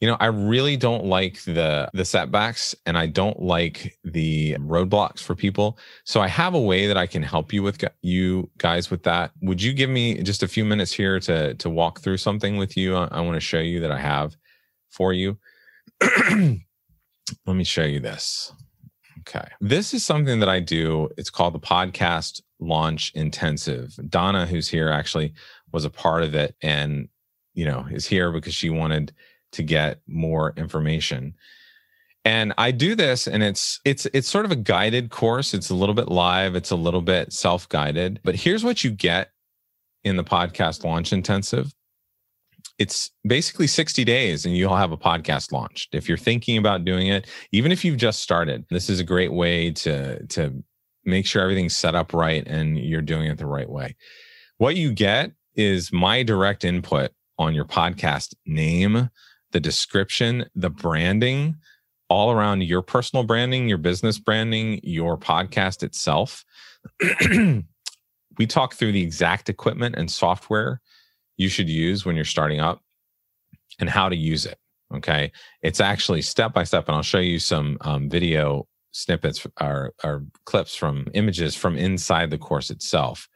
you know, I really don't like the the setbacks and I don't like the roadblocks for people. So I have a way that I can help you with you guys with that. Would you give me just a few minutes here to to walk through something with you? I, I want to show you that I have for you. <clears throat> Let me show you this. Okay. This is something that I do. It's called the podcast launch intensive. Donna, who's here, actually was a part of it and, you know, is here because she wanted to get more information. And I do this and it's it's it's sort of a guided course. It's a little bit live, it's a little bit self-guided. But here's what you get in the podcast launch intensive. It's basically 60 days and you'll have a podcast launched. If you're thinking about doing it, even if you've just started, this is a great way to, to make sure everything's set up right and you're doing it the right way. What you get is my direct input on your podcast name, the description, the branding, all around your personal branding, your business branding, your podcast itself. <clears throat> we talk through the exact equipment and software you should use when you're starting up and how to use it. Okay. It's actually step by step, and I'll show you some um, video snippets or, or clips from images from inside the course itself.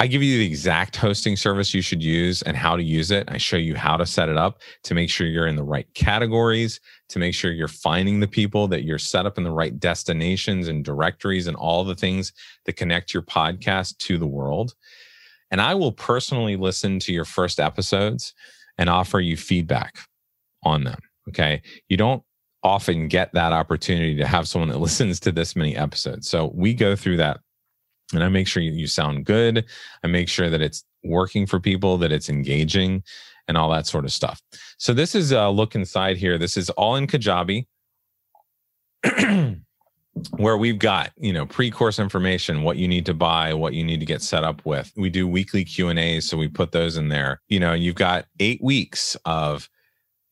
I give you the exact hosting service you should use and how to use it. I show you how to set it up to make sure you're in the right categories, to make sure you're finding the people, that you're set up in the right destinations and directories and all the things that connect your podcast to the world. And I will personally listen to your first episodes and offer you feedback on them. Okay. You don't often get that opportunity to have someone that <laughs> listens to this many episodes. So we go through that and I make sure you, sound good. I make sure that it's working for people, that it's engaging, and all that sort of stuff. So this is a look inside here. This is all in Kajabi. <clears throat> where we've got you know pre-course information what you need to buy what you need to get set up with we do weekly q and a's so we put those in there you know you've got eight weeks of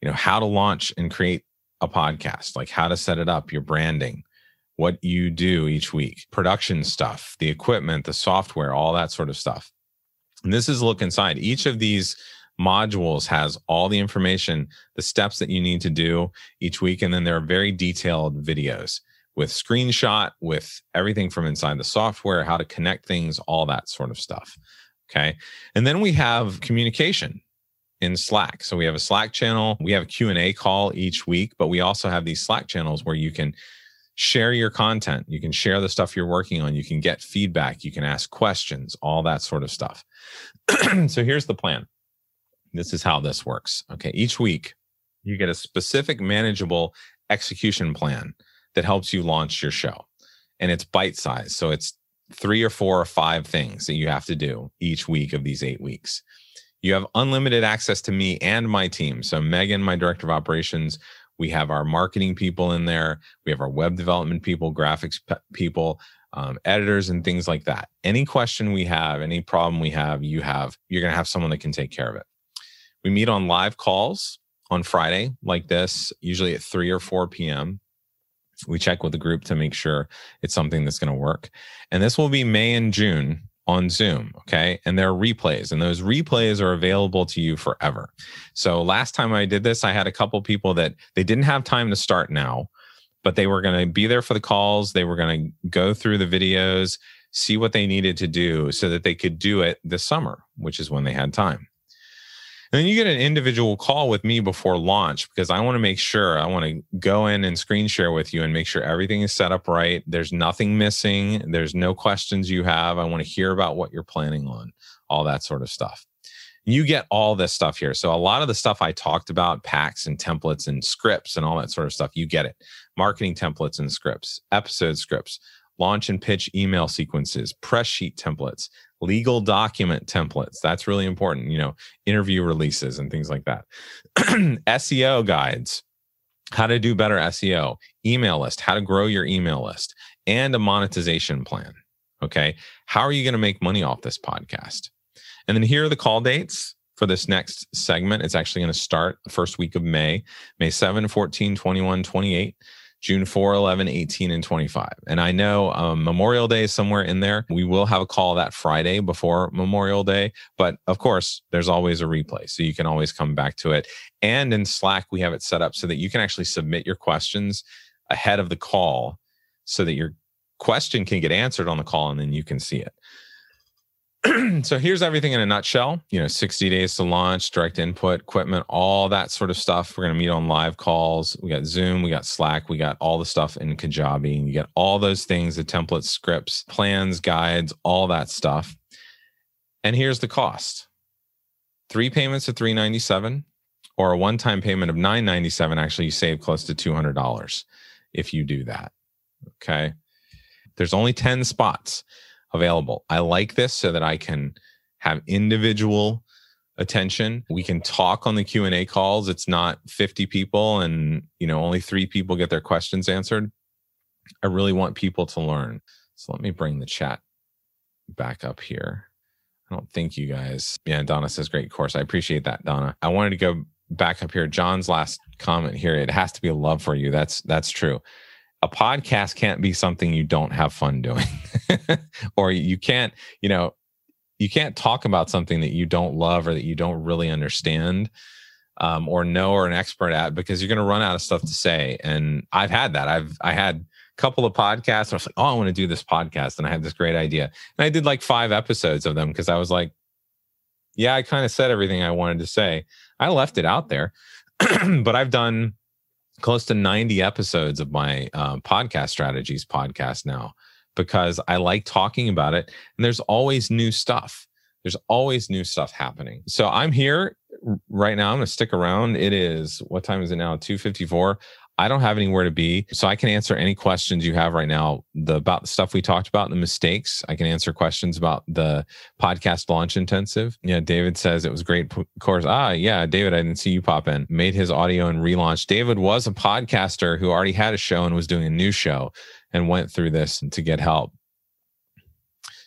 you know how to launch and create a podcast like how to set it up your branding what you do each week, production stuff, the equipment, the software, all that sort of stuff. And this is look inside. Each of these modules has all the information, the steps that you need to do each week. And then there are very detailed videos with screenshot, with everything from inside the software, how to connect things, all that sort of stuff. Okay. And then we have communication in Slack. So we have a Slack channel, we have a Q&A call each week, but we also have these Slack channels where you can share your content. You can share the stuff you're working on. You can get feedback. You can ask questions, all that sort of stuff. <clears throat> so here's the plan. This is how this works. Okay. Each week, you get a specific manageable execution plan that helps you launch your show. And it's bite size. So it's three or four or five things that you have to do each week of these eight weeks. You have unlimited access to me and my team. So, Megan, my director of operations, we have our marketing people in there. We have our web development people, graphics people, um, editors, and things like that. Any question we have, any problem we have, you have, you're going to have someone that can take care of it. We meet on live calls on Friday, like this, usually at 3 or 4 p.m. We check with the group to make sure it's something that's going to work. And this will be May and June on Zoom. Okay. And there are replays, and those replays are available to you forever. So last time I did this, I had a couple people that they didn't have time to start now, but they were going to be there for the calls. They were going to go through the videos, see what they needed to do so that they could do it this summer, which is when they had time. Then you get an individual call with me before launch because I want to make sure I want to go in and screen share with you and make sure everything is set up right. There's nothing missing. There's no questions you have. I want to hear about what you're planning on, all that sort of stuff. You get all this stuff here. So a lot of the stuff I talked about, packs and templates and scripts and all that sort of stuff, you get it. Marketing templates and scripts, episode scripts, launch and pitch email sequences, press sheet templates, legal document templates. That's really important, you know, interview releases and things like that. <clears throat> SEO guides, how to do better SEO, email list, how to grow your email list, and a monetization plan. Okay. How are you going to make money off this podcast? And then here are the call dates for this next segment. It's actually going to start the first week of May, May 7, 14, 21, 28. June 4, 11, 18, and 25. And I know um, Memorial Day is somewhere in there. We will have a call that Friday before Memorial Day. But of course, there's always a replay. So you can always come back to it. And in Slack, we have it set up so that you can actually submit your questions ahead of the call so that your question can get answered on the call and then you can see it. <clears throat> so here's everything in a nutshell. You know, 60 days to launch, direct input, equipment, all that sort of stuff. We're going to meet on live calls. We got Zoom, we got Slack, we got all the stuff in Kajabi. And you get all those things, the templates, scripts, plans, guides, all that stuff. And here's the cost. Three payments of 397 or a one-time payment of 997 actually you save close to $200 if you do that. Okay? There's only 10 spots available. I like this so that I can have individual attention. We can talk on the Q&A calls. It's not 50 people and, you know, only 3 people get their questions answered. I really want people to learn. So let me bring the chat back up here. I don't think you guys. Yeah, Donna says great course. I appreciate that, Donna. I wanted to go back up here. John's last comment here. It has to be a love for you. That's that's true. A podcast can't be something you don't have fun doing, <laughs> or you can't. You know, you can't talk about something that you don't love or that you don't really understand um, or know or an expert at because you're going to run out of stuff to say. And I've had that. I've I had a couple of podcasts. and I was like, oh, I want to do this podcast, and I had this great idea, and I did like five episodes of them because I was like, yeah, I kind of said everything I wanted to say. I left it out there, <clears throat> but I've done close to 90 episodes of my uh, podcast strategies podcast now because I like talking about it. And there's always new stuff. There's always new stuff happening. So I'm here right now. I'm going to stick around. It is, what time is it now? 254. I don't have anywhere to be. So I can answer any questions you have right now the, about the stuff we talked about, the mistakes. I can answer questions about the podcast launch intensive. Yeah, David says it was great course. Ah, yeah, David, I didn't see you pop in. Made his audio and relaunch. David was a podcaster who already had a show and was doing a new show and went through this to get help.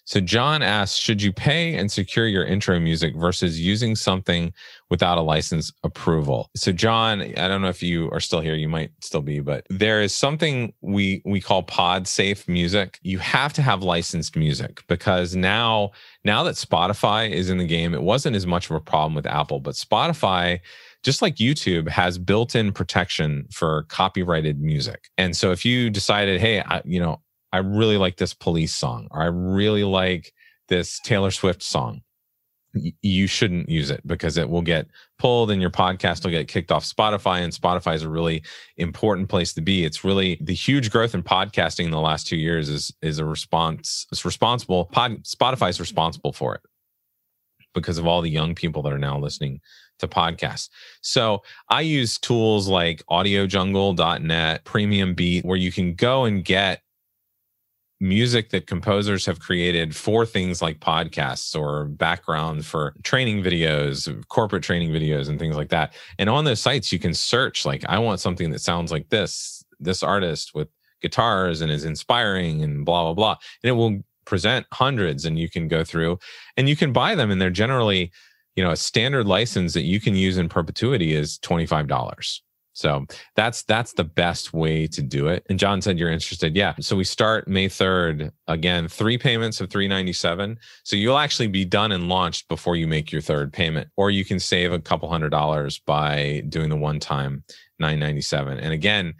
So John asks, should you pay and secure your intro music versus using something without a license approval? So John, I don't know if you are still here, you might still be, but there is something we we call pod safe music. You have to have licensed music because now now that Spotify is in the game, it wasn't as much of a problem with Apple, but Spotify just like YouTube has built-in protection for copyrighted music. And so if you decided, hey, I, you know, I really like this police song, or I really like this Taylor Swift song, you shouldn't use it because it will get pulled and your podcast will get kicked off Spotify. And Spotify is a really important place to be. It's really the huge growth in podcasting in the last two years is is a response. It's responsible. Pod, Spotify is responsible for it because of all the young people that are now listening to podcasts. So I use tools like audiojungle.net, Premium Beat, where you can go and get music that composers have created for things like podcasts or background for training videos, corporate training videos, and things like that. And on those sites, you can search, like, I want something that sounds like this, this artist with guitars and is inspiring and blah, blah, blah. And it will present hundreds and you can go through and you can buy them. And they're generally, you know, a standard license that you can use in perpetuity is $25. So that's that's the best way to do it. And John said you're interested. Yeah. So we start May 3rd. Again, three payments of 397. So you'll actually be done and launched before you make your third payment. Or you can save a couple hundred dollars by doing the one time 997. And again,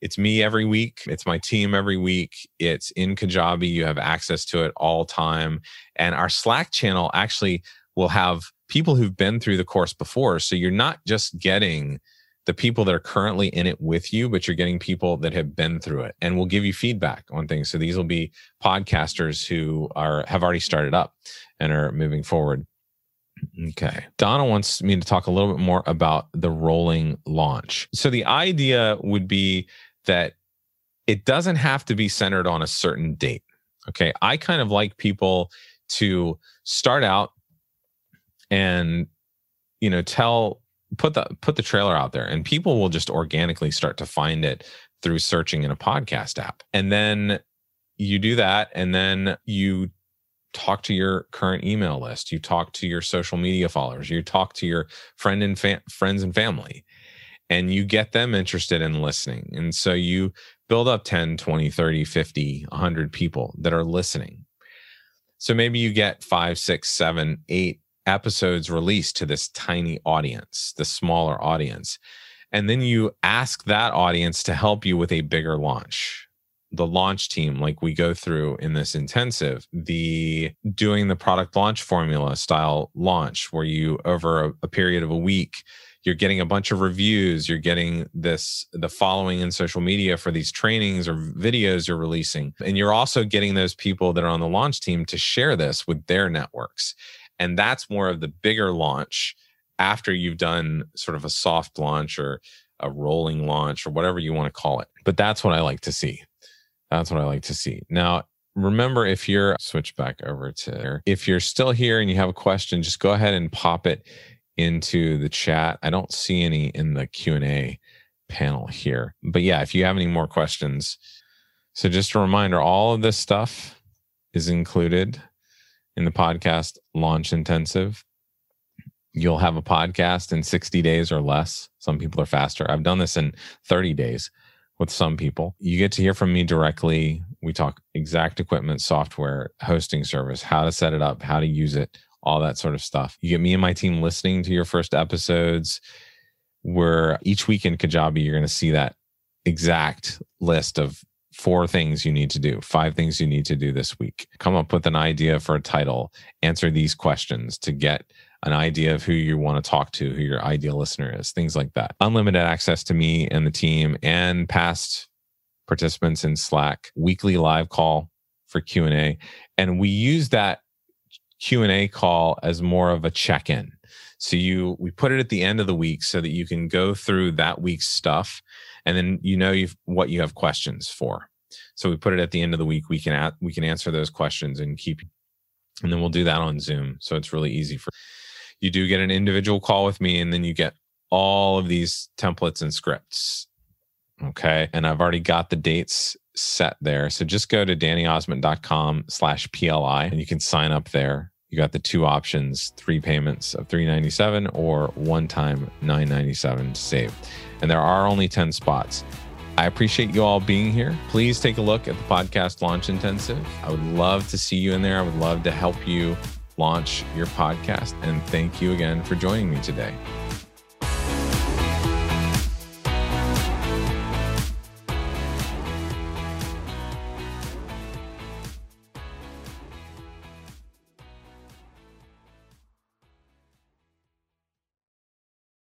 it's me every week. It's my team every week. It's in Kajabi. You have access to it all time. And our Slack channel actually will have people who've been through the course before. So you're not just getting the people that are currently in it with you, but you're getting people that have been through it and will give you feedback on things. So these will be podcasters who are have already started up and are moving forward. Okay. Donna wants me to talk a little bit more about the rolling launch. So the idea would be that it doesn't have to be centered on a certain date. Okay. I kind of like people to start out and you know tell put the put the trailer out there and people will just organically start to find it through searching in a podcast app. And then you do that and then you talk to your current email list. You talk to your social media followers. You talk to your friend and fa- friends and family and you get them interested in listening. And so you build up 10 20 30 50 100 people that are listening. So maybe you get five six seven eight episodes released to this tiny audience, the smaller audience. And then you ask that audience to help you with a bigger launch. The launch team, like we go through in this intensive, the doing the product launch formula style launch, where you over a, a period of a week, you're getting a bunch of reviews you're getting this the following in social media for these trainings or videos you're releasing and you're also getting those people that are on the launch team to share this with their networks and that's more of the bigger launch after you've done sort of a soft launch or a rolling launch or whatever you want to call it. But that's what I like to see. That's what I like to see. Now, remember if you're switch back over to if you're still here and you have a question, just go ahead and pop it into the chat. I don't see any in the Q&A panel here. But yeah, if you have any more questions. So just a reminder, all of this stuff is included in the podcast launch intensive. You'll have a podcast in 60 days or less. Some people are faster. I've done this in 30 days with some people. You get to hear from me directly. We talk exact equipment, software, hosting service, how to set it up, how to use it, all that sort of stuff. You get me and my team listening to your first episodes where each week in Kajabi, you're going to see that exact list of four things you need to do, five things you need to do this week. Come up with an idea for a title, answer these questions to get an idea of who you want to talk to, who your ideal listener is, things like that. Unlimited access to me and the team and past participants in Slack, weekly live call for Q&A, and we use that Q&A call as more of a check-in. So you we put it at the end of the week so that you can go through that week's stuff and then you know you've, what you have questions for. So we put it at the end of the week. We can at, we can answer those questions and keep and then we'll do that on Zoom. So it's really easy for you do get an individual call with me and then you get all of these templates and scripts. Okay. And I've already got the dates set there. So just go to dannyozment.com slash PLI and you can sign up there you got the two options three payments of 397 or one time 997 to save and there are only 10 spots. I appreciate you all being here. Please take a look at the podcast launch intensive. I would love to see you in there. I would love to help you launch your podcast and thank you again for joining me today